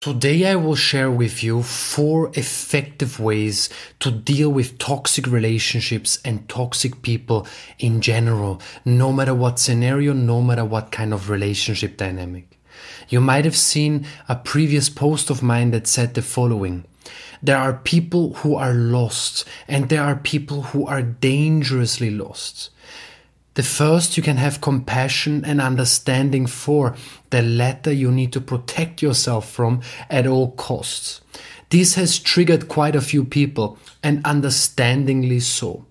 Today, I will share with you four effective ways to deal with toxic relationships and toxic people in general, no matter what scenario, no matter what kind of relationship dynamic. You might have seen a previous post of mine that said the following. There are people who are lost and there are people who are dangerously lost. The first you can have compassion and understanding for. The latter you need to protect yourself from at all costs. This has triggered quite a few people, and understandingly so.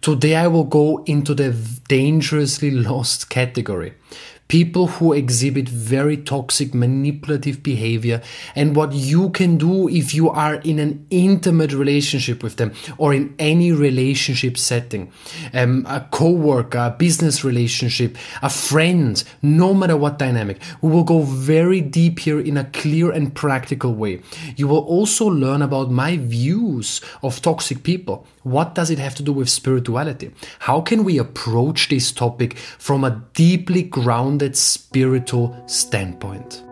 Today I will go into the dangerously lost category people who exhibit very toxic manipulative behavior and what you can do if you are in an intimate relationship with them or in any relationship setting. Um, a co-worker a business relationship a friend no matter what dynamic. We will go very deep here in a clear and practical way. You will also learn about my views of toxic people what does it have to do with spirituality how can we approach this topic from a deeply grounded spiritual standpoint.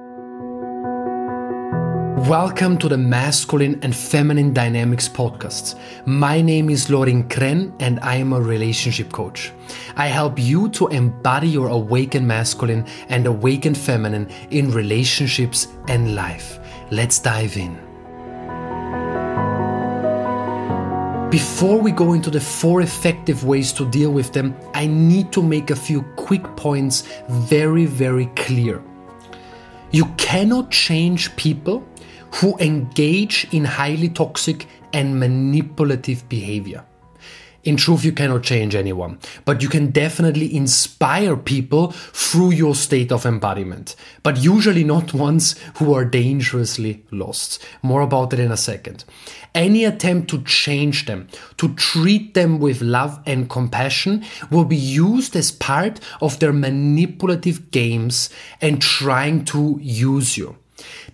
Welcome to the Masculine and Feminine Dynamics podcast. My name is Lorin Krenn and I am a relationship coach. I help you to embody your awakened masculine and awakened feminine in relationships and life. Let's dive in. Before we go into the four effective ways to deal with them, I need to make a few quick points very, very clear. You cannot change people who engage in highly toxic and manipulative behavior. In truth, you cannot change anyone, but you can definitely inspire people through your state of embodiment, but usually not ones who are dangerously lost. More about that in a second. Any attempt to change them, to treat them with love and compassion, will be used as part of their manipulative games and trying to use you.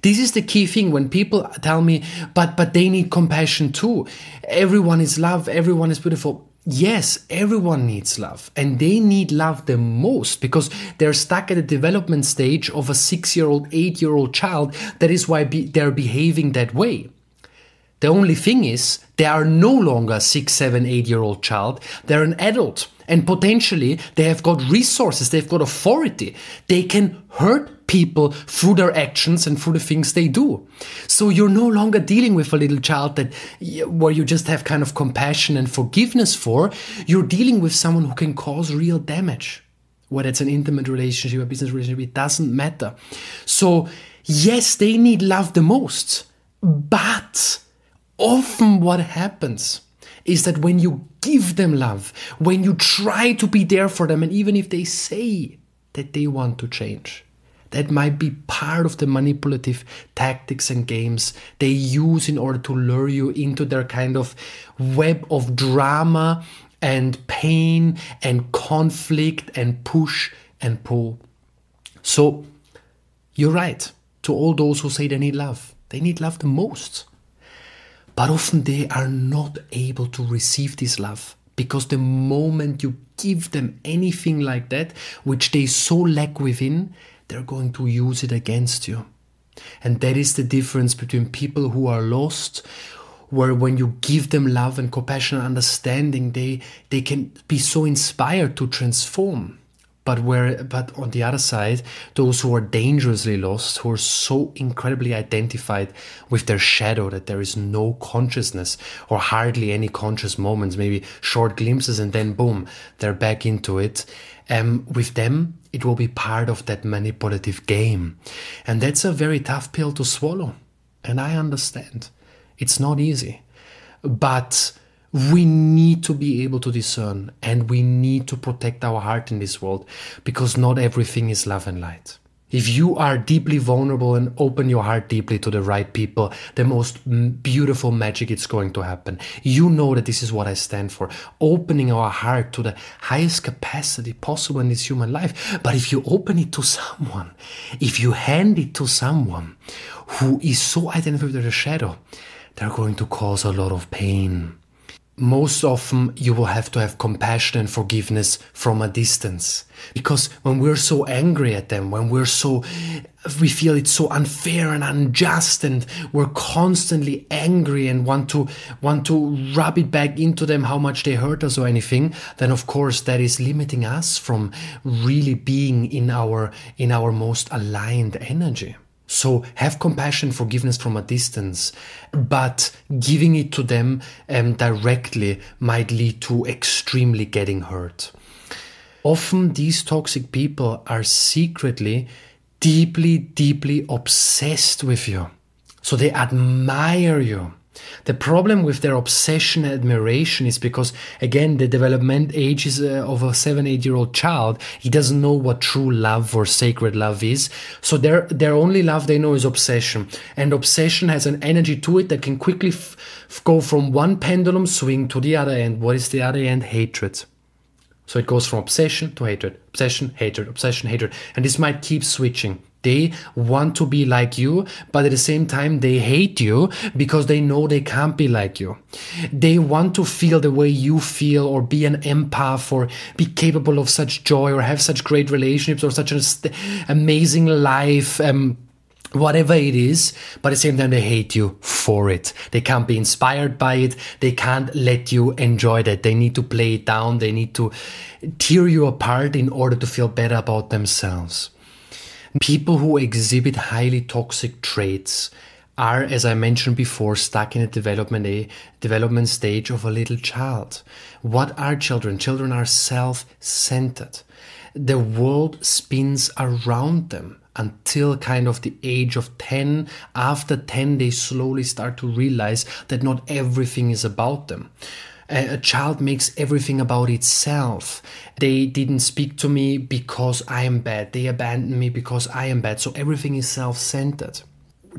This is the key thing when people tell me, but but they need compassion too. Everyone is love, everyone is beautiful. Yes, everyone needs love, and they need love the most because they're stuck at the development stage of a six year old, eight year old child. That is why be, they're behaving that way. The only thing is, they are no longer a six, seven, eight year old child. They're an adult. And potentially, they have got resources, they've got authority. They can hurt people through their actions and through the things they do. So you're no longer dealing with a little child that where you just have kind of compassion and forgiveness for. You're dealing with someone who can cause real damage. Whether it's an intimate relationship, a business relationship, it doesn't matter. So, yes, they need love the most, but often what happens is that when you give them love, when you try to be there for them, and even if they say that they want to change, that might be part of the manipulative tactics and games they use in order to lure you into their kind of web of drama and pain and conflict and push and pull. So, you're right to all those who say they need love. They need love the most. But often they are not able to receive this love because the moment you give them anything like that, which they so lack within, they're going to use it against you. And that is the difference between people who are lost, where when you give them love and compassion and understanding, they, they can be so inspired to transform but where but on the other side those who are dangerously lost who are so incredibly identified with their shadow that there is no consciousness or hardly any conscious moments maybe short glimpses and then boom they're back into it. Um, with them it will be part of that manipulative game. And that's a very tough pill to swallow. And i understand. It's not easy. But we need to be able to discern and we need to protect our heart in this world because not everything is love and light. If you are deeply vulnerable and open your heart deeply to the right people, the most beautiful magic is going to happen. You know that this is what I stand for. Opening our heart to the highest capacity possible in this human life. But if you open it to someone, if you hand it to someone who is so identified with the shadow, they're going to cause a lot of pain most often you will have to have compassion and forgiveness from a distance. Because when we're so angry at them, when we're so, we feel it's so unfair and unjust and we're constantly angry and want to, want to rub it back into them how much they hurt us or anything, then of course that is limiting us from really being in our, in our most aligned energy. So have compassion, forgiveness from a distance, but giving it to them um, directly might lead to extremely getting hurt. Often these toxic people are secretly deeply, deeply obsessed with you. So they admire you. The problem with their obsession and admiration is because, again, the development age is uh, of a seven, eight year old child. He doesn't know what true love or sacred love is. So their, their only love they know is obsession. And obsession has an energy to it that can quickly f- go from one pendulum swing to the other end. What is the other end? Hatred. So it goes from obsession to hatred, obsession, hatred, obsession, hatred. And this might keep switching. They want to be like you, but at the same time, they hate you because they know they can't be like you. They want to feel the way you feel or be an empath or be capable of such joy or have such great relationships or such an amazing life. Um, whatever it is, but at the same time, they hate you for it. They can't be inspired by it. They can't let you enjoy that. They need to play it down. They need to tear you apart in order to feel better about themselves. People who exhibit highly toxic traits are, as I mentioned before, stuck in a development a development stage of a little child. What are children? Children are self-centered. The world spins around them until kind of the age of 10. After 10, they slowly start to realize that not everything is about them a child makes everything about itself. They didn't speak to me because I am bad. They abandoned me because I am bad. So everything is self centered.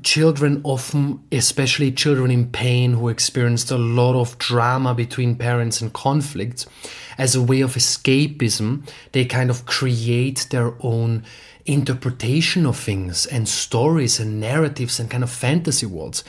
Children often, especially children in pain who experienced a lot of drama between parents and conflict, as a way of escapism, they kind of create their own interpretation of things and stories and narratives and kind of fantasy worlds.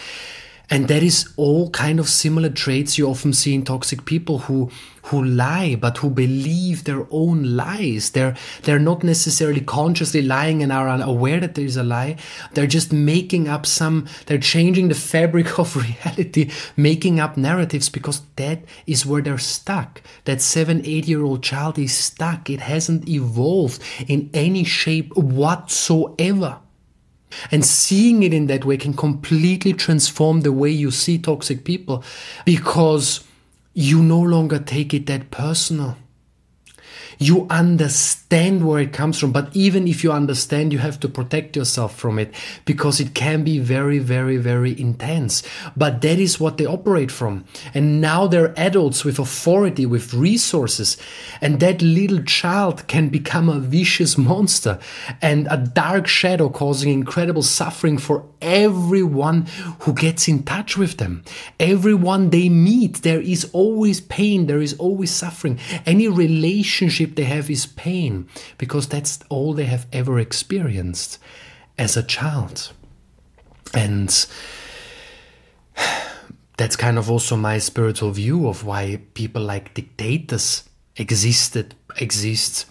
And that is all kind of similar traits you often see in toxic people who who lie but who believe their own lies. They're they're not necessarily consciously lying and are unaware that there is a lie. They're just making up some they're changing the fabric of reality, making up narratives because that is where they're stuck. That seven, eight year old child is stuck. It hasn't evolved in any shape whatsoever. And seeing it in that way can completely transform the way you see toxic people because you no longer take it that personal you understand where it comes from. But even if you understand, you have to protect yourself from it because it can be very, very, very intense. But that is what they operate from. And now they're adults with authority, with resources. And that little child can become a vicious monster and a dark shadow causing incredible suffering for everyone who gets in touch with them. Everyone they meet, there is always pain, there is always suffering. Any relationship relationship they have is pain because that's all they have ever experienced as a child. And that's kind of also my spiritual view of why people like dictators existed exist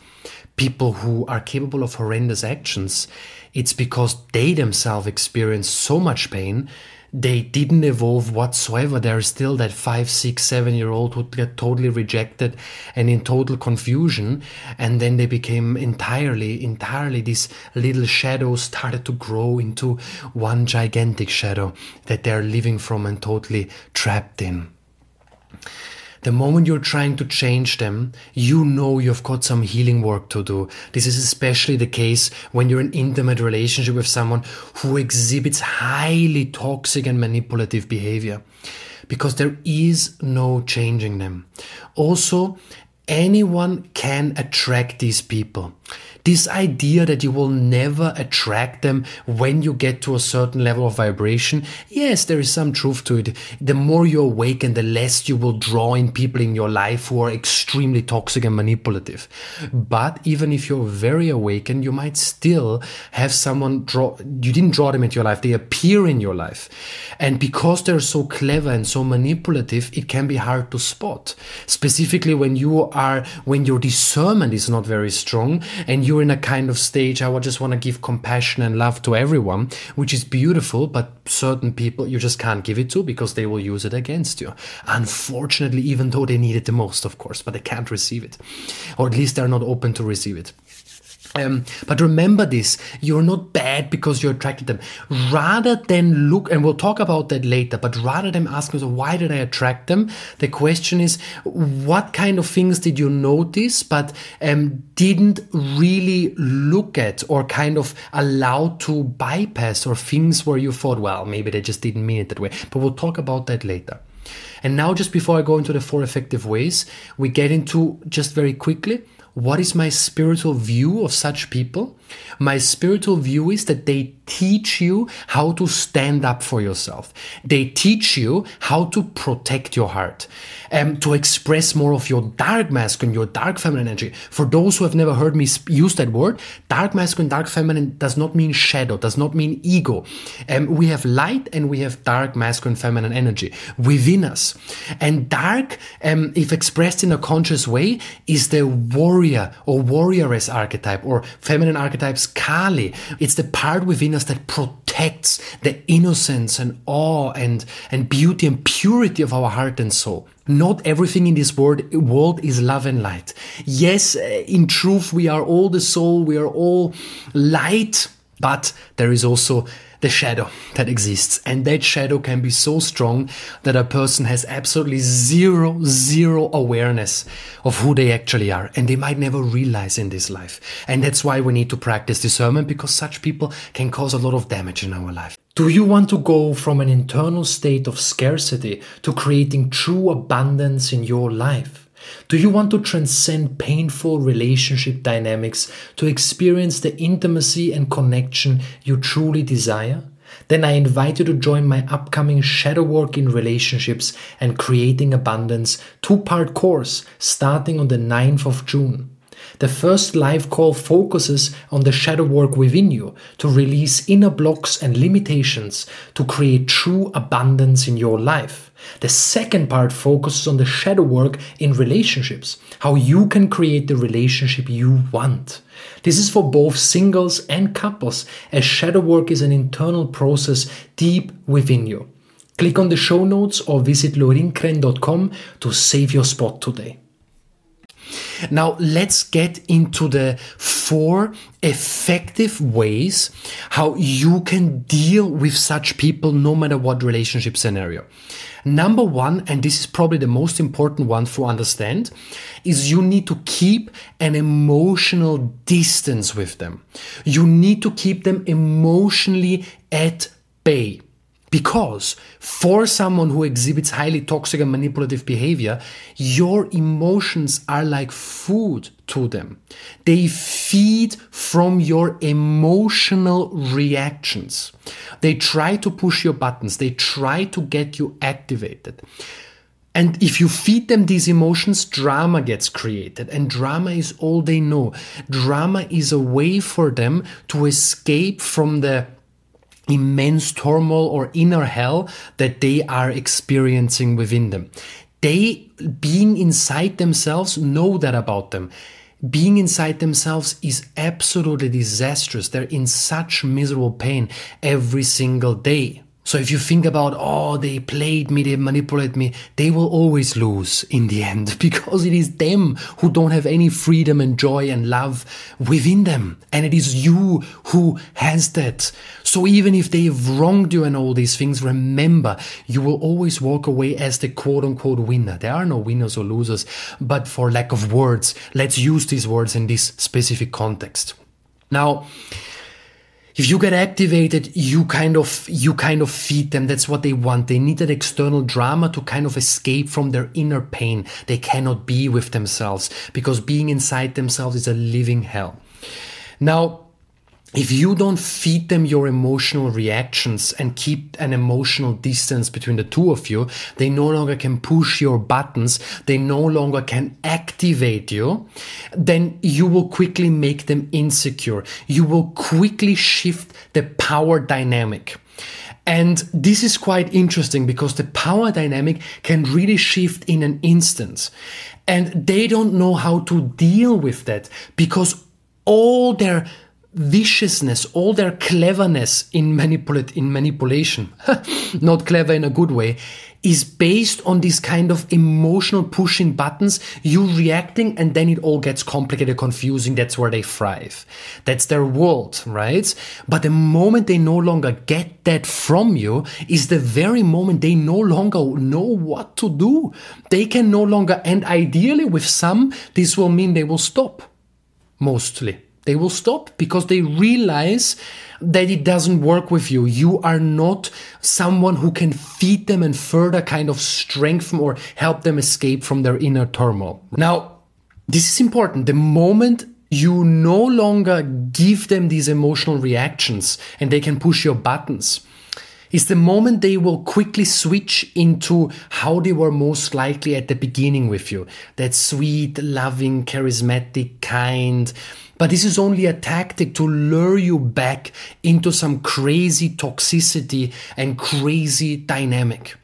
people who are capable of horrendous actions it's because they themselves experience so much pain they didn't evolve whatsoever. There's still that five, six, seven year old who get totally rejected and in total confusion. And then they became entirely, entirely this little shadow started to grow into one gigantic shadow that they're living from and totally trapped in. The moment you're trying to change them, you know you've got some healing work to do. This is especially the case when you're in intimate relationship with someone who exhibits highly toxic and manipulative behavior because there is no changing them. Also, anyone can attract these people. This idea that you will never attract them when you get to a certain level of vibration, yes, there is some truth to it. The more you awaken, the less you will draw in people in your life who are extremely toxic and manipulative. But even if you're very awakened, you might still have someone draw, you didn't draw them into your life, they appear in your life. And because they're so clever and so manipulative, it can be hard to spot. Specifically when you are, when your discernment is not very strong and you're in a kind of stage, I just want to give compassion and love to everyone, which is beautiful, but certain people you just can't give it to because they will use it against you. Unfortunately, even though they need it the most, of course, but they can't receive it. Or at least they're not open to receive it. Um, but remember this you're not bad because you attracted them. Rather than look, and we'll talk about that later, but rather than asking, so why did I attract them? The question is, what kind of things did you notice but um, didn't really look at or kind of allow to bypass, or things where you thought, well, maybe they just didn't mean it that way. But we'll talk about that later. And now, just before I go into the four effective ways, we get into just very quickly what is my spiritual view of such people? My spiritual view is that they teach you how to stand up for yourself. They teach you how to protect your heart, um, to express more of your dark masculine, your dark feminine energy. For those who have never heard me use that word, dark masculine, dark feminine does not mean shadow, does not mean ego. Um, we have light and we have dark masculine, feminine energy within us. And dark, um, if expressed in a conscious way, is the warrior or warrioress archetype or feminine archetypes Kali. It's the part within us that protects the innocence and awe and, and beauty and purity of our heart and soul. Not everything in this world, world is love and light. Yes, uh, in truth, we are all the soul, we are all light, but there is also the shadow that exists. And that shadow can be so strong that a person has absolutely zero, zero awareness of who they actually are. And they might never realize in this life. And that's why we need to practice discernment because such people can cause a lot of damage in our life. Do you want to go from an internal state of scarcity to creating true abundance in your life? Do you want to transcend painful relationship dynamics to experience the intimacy and connection you truly desire? Then I invite you to join my upcoming Shadow Work in Relationships and Creating Abundance two part course starting on the 9th of June. The first live call focuses on the shadow work within you to release inner blocks and limitations to create true abundance in your life. The second part focuses on the shadow work in relationships, how you can create the relationship you want. This is for both singles and couples, as shadow work is an internal process deep within you. Click on the show notes or visit lorinkrenn.com to save your spot today. Now, let's get into the four effective ways how you can deal with such people no matter what relationship scenario. Number one, and this is probably the most important one for understand, is you need to keep an emotional distance with them. You need to keep them emotionally at bay. Because for someone who exhibits highly toxic and manipulative behavior, your emotions are like food to them. They feed from your emotional reactions. They try to push your buttons. They try to get you activated. And if you feed them these emotions, drama gets created. And drama is all they know. Drama is a way for them to escape from the immense turmoil or inner hell that they are experiencing within them. They, being inside themselves, know that about them. Being inside themselves is absolutely disastrous. They're in such miserable pain every single day. So if you think about, oh, they played me, they manipulate me, they will always lose in the end because it is them who don't have any freedom and joy and love within them. And it is you who has that. So even if they have wronged you and all these things, remember, you will always walk away as the quote unquote winner. There are no winners or losers, but for lack of words, let's use these words in this specific context. Now, if you get activated, you kind of you kind of feed them. That's what they want. They need that external drama to kind of escape from their inner pain. They cannot be with themselves because being inside themselves is a living hell. Now, if you don't feed them your emotional reactions and keep an emotional distance between the two of you, they no longer can push your buttons, they no longer can activate you, then you will quickly make them insecure. You will quickly shift the power dynamic. And this is quite interesting because the power dynamic can really shift in an instant. And they don't know how to deal with that because all their viciousness, all their cleverness in, manipulate, in manipulation, not clever in a good way, is based on this kind of emotional pushing buttons, you reacting, and then it all gets complicated, confusing. That's where they thrive. That's their world, right? But the moment they no longer get that from you is the very moment they no longer know what to do. They can no longer, and ideally with some, this will mean they will stop. Mostly they will stop because they realize that it doesn't work with you. You are not someone who can feed them and further kind of strengthen or help them escape from their inner turmoil. Now, this is important. The moment you no longer give them these emotional reactions and they can push your buttons, is the moment they will quickly switch into how they were most likely at the beginning with you. That sweet, loving, charismatic, kind, but this is only a tactic to lure you back into some crazy toxicity and crazy dynamic.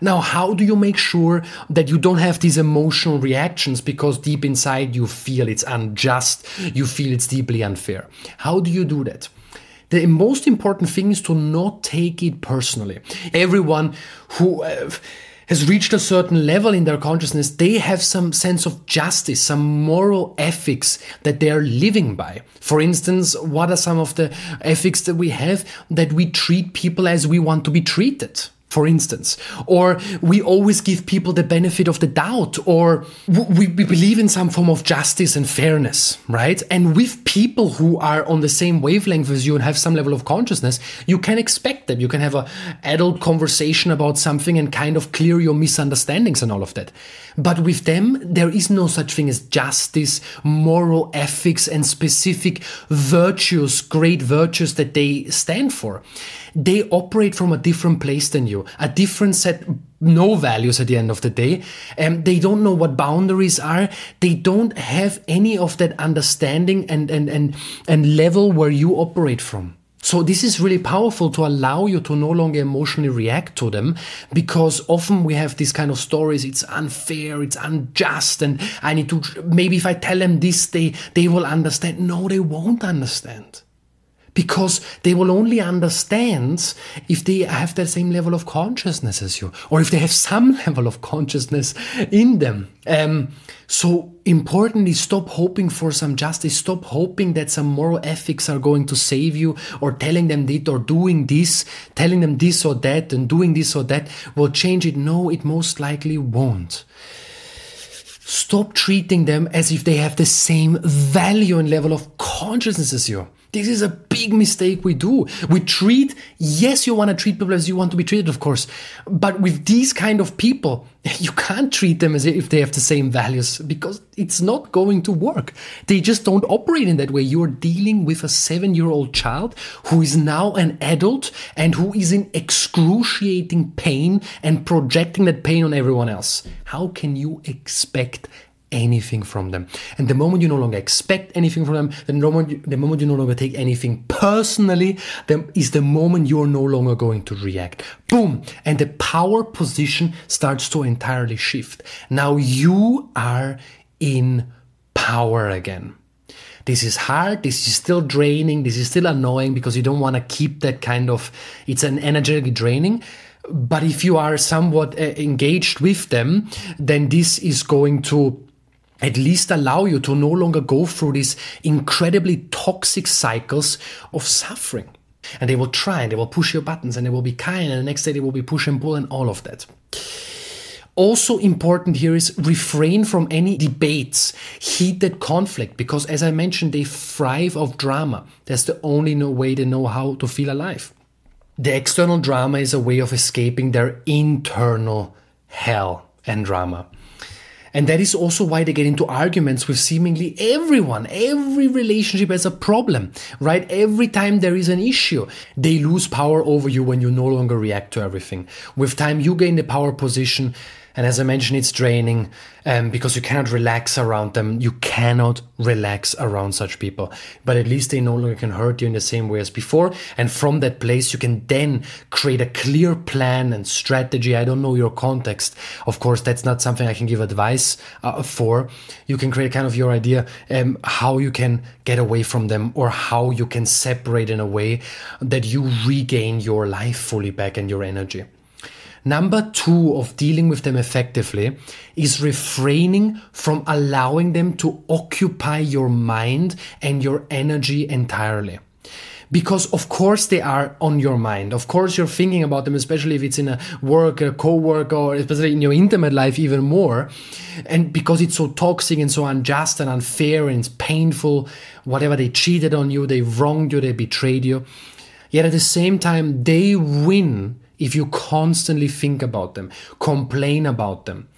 Now, how do you make sure that you don't have these emotional reactions because deep inside you feel it's unjust, you feel it's deeply unfair? How do you do that? The most important thing is to not take it personally. Everyone who uh, has reached a certain level in their consciousness, they have some sense of justice, some moral ethics that they are living by. For instance, what are some of the ethics that we have that we treat people as we want to be treated? For instance, or we always give people the benefit of the doubt, or we, we, believe in some form of justice and fairness, right? And with people who are on the same wavelength as you and have some level of consciousness, you can expect them. You can have an adult conversation about something and kind of clear your misunderstandings and all of that. But with them, there is no such thing as justice, moral ethics, and specific virtues, great virtues that they stand for they operate from a different place than you, a different set, no values at the end of the day. Um, they don't know what boundaries are. They don't have any of that understanding and, and, and, and level where you operate from. So this is really powerful to allow you to no longer emotionally react to them because often we have these kind of stories. It's unfair. It's unjust. And I need to, maybe if I tell them this, they, they will understand. No, they won't understand because they will only understand if they have that same level of consciousness as you, or if they have some level of consciousness in them. Um, so importantly, stop hoping for some justice. Stop hoping that some moral ethics are going to save you, or telling them that or doing this, telling them this or that, and doing this or that will change it. No, it most likely won't. Stop treating them as if they have the same value and level of consciousness as you. This is a big mistake we do. We treat, yes, you want to treat people as you want to be treated, of course. But with these kind of people, you can't treat them as if they have the same values because it's not going to work. They just don't operate in that way. You're dealing with a seven year old child who is now an adult and who is in excruciating pain and projecting that pain on everyone else. How can you expect anything from them. And the moment you no longer expect anything from them, the moment you, the moment you no longer take anything personally, then is the moment you're no longer going to react. Boom! And the power position starts to entirely shift. Now you are in power again. This is hard. This is still draining. This is still annoying because you don't want to keep that kind of, it's an energetic draining but if you are somewhat uh, engaged with them, then this is going to at least allow you to no longer go through these incredibly toxic cycles of suffering. And they will try and they will push your buttons and they will be kind and the next day they will be push and pull and all of that. Also important here is refrain from any debates, heated conflict, because as I mentioned, they thrive of drama. That's the only way they know how to feel alive. The external drama is a way of escaping their internal hell and drama. And that is also why they get into arguments with seemingly everyone. Every relationship has a problem, right? Every time there is an issue, they lose power over you when you no longer react to everything. With time, you gain the power position and as I mentioned, it's draining um, because you cannot relax around them. You cannot relax around such people. But at least they no longer can hurt you in the same way as before. And from that place, you can then create a clear plan and strategy. I don't know your context. Of course, that's not something I can give advice uh, for. You can create kind of your idea um, how you can get away from them or how you can separate in a way that you regain your life fully back and your energy. Number two of dealing with them effectively is refraining from allowing them to occupy your mind and your energy entirely. Because of course they are on your mind. Of course you're thinking about them, especially if it's in a work, a co-work, or especially in your intimate life even more. And because it's so toxic and so unjust and unfair and it's painful, whatever they cheated on you, they wronged you, they betrayed you. Yet at the same time, they win if you constantly think about them, complain about them.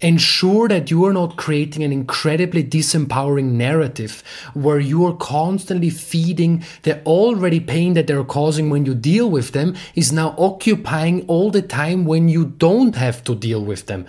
Ensure that you are not creating an incredibly disempowering narrative where you are constantly feeding the already pain that they're causing when you deal with them is now occupying all the time when you don't have to deal with them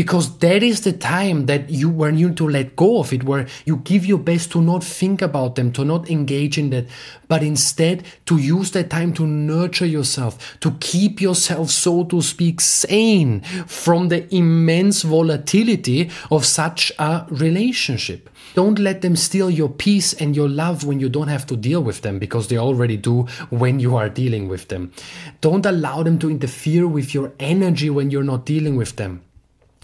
because that is the time that you when you to let go of it where you give your best to not think about them to not engage in that but instead to use that time to nurture yourself to keep yourself so to speak sane from the immense volatility of such a relationship don't let them steal your peace and your love when you don't have to deal with them because they already do when you are dealing with them. Don't allow them to interfere with your energy when you're not dealing with them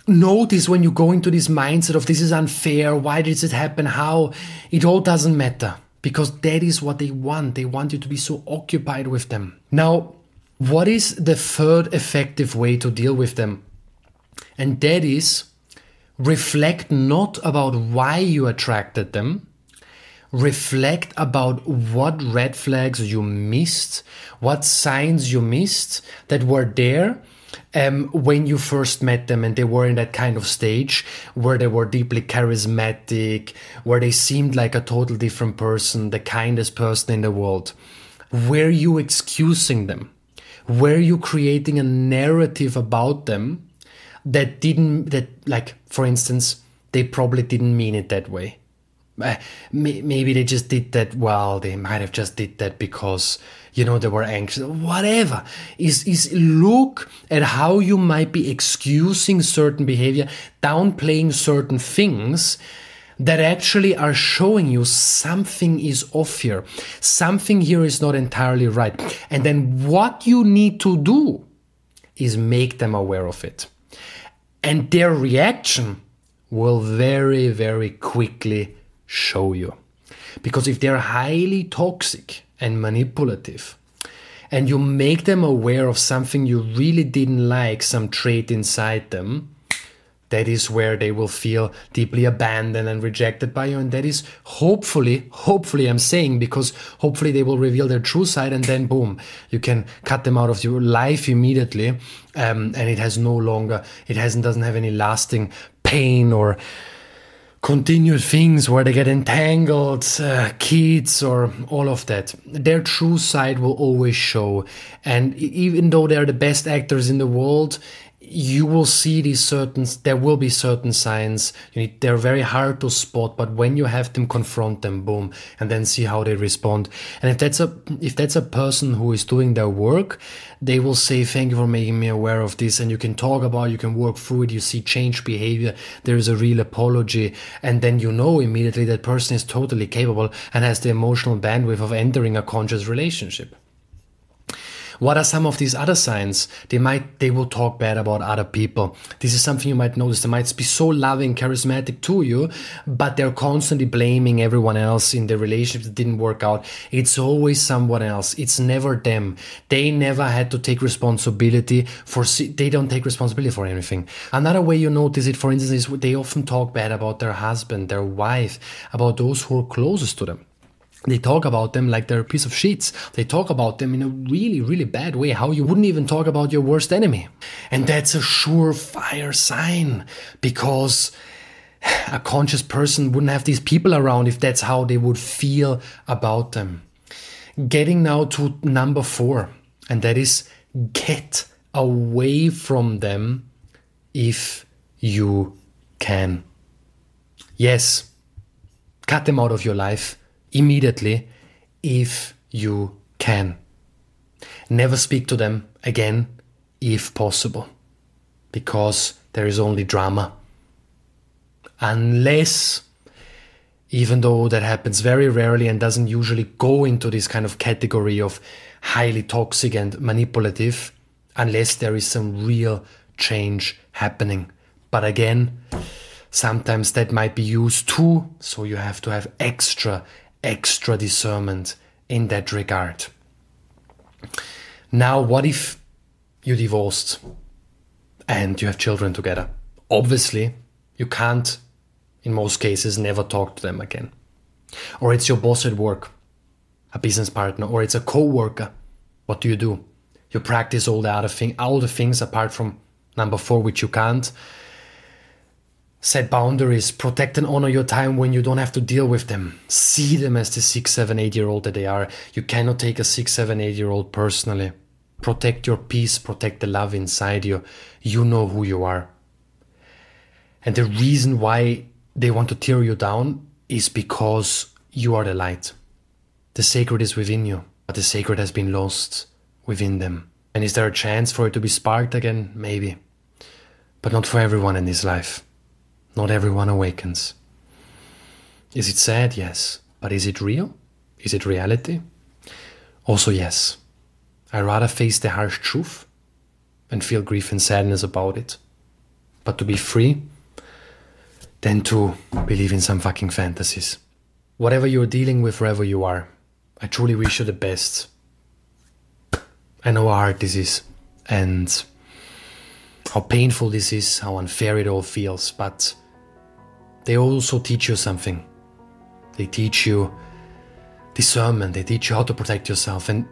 notice when you go into this mindset of this is unfair, why did it happen, how, it all doesn't matter because that is what they want. They want you to be so occupied with them. Now, what is the third effective way to deal with them? And that is reflect not about why you attracted them, reflect about what red flags you missed, what signs you missed that were there um, when you first met them and they were in that kind of stage where they were deeply charismatic, where they seemed like a total different person, the kindest person in the world. Were you excusing them? Were you creating a narrative about them that didn't, that, like, for instance, they probably didn't mean it that way? Uh, maybe they just did that well they might have just did that because you know they were anxious whatever. Is is look at how you might be excusing certain behavior downplaying certain things that actually are showing you something is off here. Something here is not entirely right. And then what you need to do is make them aware of it. And their reaction will very very quickly show you. Because if they're highly toxic and manipulative, and you make them aware of something you really didn't like, some trait inside them, that is where they will feel deeply abandoned and rejected by you. And that is hopefully, hopefully, I'm saying, because hopefully they will reveal their true side and then boom, you can cut them out of your life immediately. Um, and it has no longer, it hasn't, doesn't have any lasting pain or continued things where they get entangled, uh, kids, or all of that. Their true side will always show. And even though they're the best actors in the world, you will see these certain there will be certain signs. You need they're very hard to spot but when you have them confront them boom and then see how they respond. And if that's a if that's a person who is doing their work they will say thank you for making me aware of this and you can talk about you can work through it you see change behavior there is a real apology and then you know immediately that person is totally capable and has the emotional bandwidth of entering a conscious relationship what are some of these other signs? They might, they will talk bad about other people. This is something you might notice. They might be so loving, charismatic to you, but they're constantly blaming everyone else in the relationship that didn't work out. It's always someone else. It's never them. They never had to take responsibility for, they don't take responsibility for anything. Another way you notice it, for instance, is they often talk bad about their husband, their wife, about those who are closest to them They talk about them like they're a piece of sheets. They talk about them in a really, really bad way, how you wouldn't even talk about your worst enemy. And that's a surefire sign because a conscious person wouldn't have these people around if that's how they would feel about them. Getting now to number four, and that is get away from them if you can. Yes, cut them out of your life immediately if you can. Never speak to them again if possible, because there is only drama. Unless, even though that happens very rarely and doesn't usually go into this kind of category of highly toxic and manipulative, unless there is some real change happening. But again, sometimes that might be used too, so you have to have extra, extra discernment in that regard. Now, what if you divorced and you have children together? Obviously, you can't, in most cases, never talk to them again. Or it's your boss at work, a business partner, or it's a co worker. What do you do? You practice all the other thing, all the things apart from number four, which you can't Set boundaries, protect and honor your time when you don't have to deal with them. See them as the six, seven, eight year old that they are. You cannot take a six, seven, eight year old personally. Protect your peace, protect the love inside you. You know who you are. And the reason why they want to tear you down is because you are the light. The sacred is within you, but the sacred has been lost within them. And is there a chance for it to be sparked again? Maybe. But not for everyone in this life. Not everyone awakens. Is it sad? Yes. But is it real? Is it reality? Also, yes. I rather face the harsh truth and feel grief and sadness about it. But to be free than to believe in some fucking fantasies. Whatever you're dealing with, wherever you are, I truly wish you the best. I know how hard this is and how painful this is, how unfair it all feels, but they also teach you something. They teach you discernment, they teach you how to protect yourself. And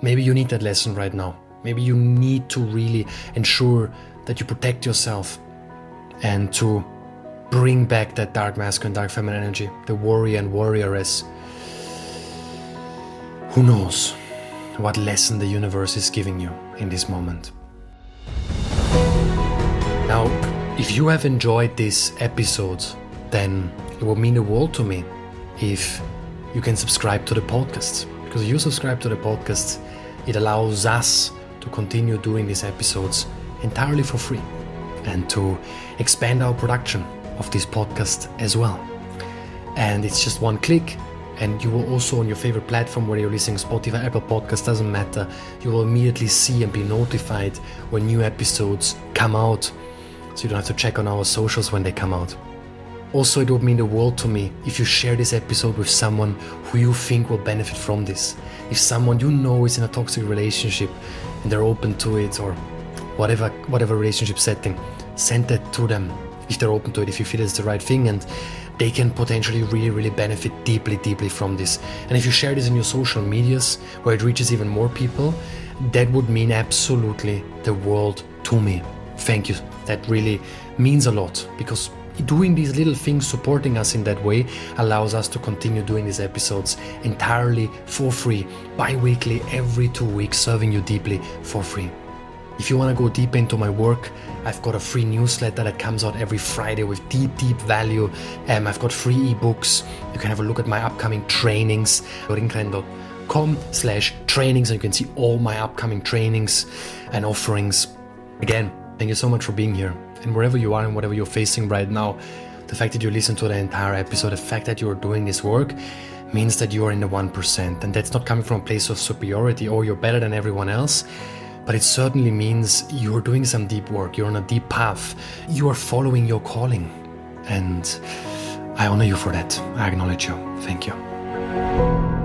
maybe you need that lesson right now. Maybe you need to really ensure that you protect yourself and to bring back that dark masculine, dark feminine energy, the warrior and warrioress. Who knows what lesson the universe is giving you in this moment? Now, if you have enjoyed this episode, then it will mean the world to me if you can subscribe to the podcast. Because if you subscribe to the podcast, it allows us to continue doing these episodes entirely for free and to expand our production of this podcast as well. And it's just one click, and you will also on your favorite platform where you're listening Spotify, Apple Podcast, doesn't matter. You will immediately see and be notified when new episodes come out so you don't have to check on our socials when they come out. Also, it would mean the world to me if you share this episode with someone who you think will benefit from this. If someone you know is in a toxic relationship and they're open to it or whatever whatever relationship setting, send that to them if they're open to it, if you feel it's the right thing and they can potentially really, really benefit deeply, deeply from this. And if you share this in your social medias where it reaches even more people, that would mean absolutely the world to me. Thank you that really means a lot because doing these little things, supporting us in that way, allows us to continue doing these episodes entirely for free, bi weekly, every two weeks, serving you deeply for free. If you want to go deep into my work, I've got a free newsletter that comes out every Friday with deep, deep value. Um, I've got free ebooks. You can have a look at my upcoming trainings, lorinkrenn.com slash trainings, and you can see all my upcoming trainings and offerings. Again, Thank you so much for being here. And wherever you are and whatever you're facing right now, the fact that you listen to the entire episode, the fact that you're doing this work means that you are in the 1%. And that's not coming from a place of superiority or you're better than everyone else. But it certainly means you're doing some deep work. You're on a deep path. You are following your calling. And I honor you for that. I acknowledge you. Thank you.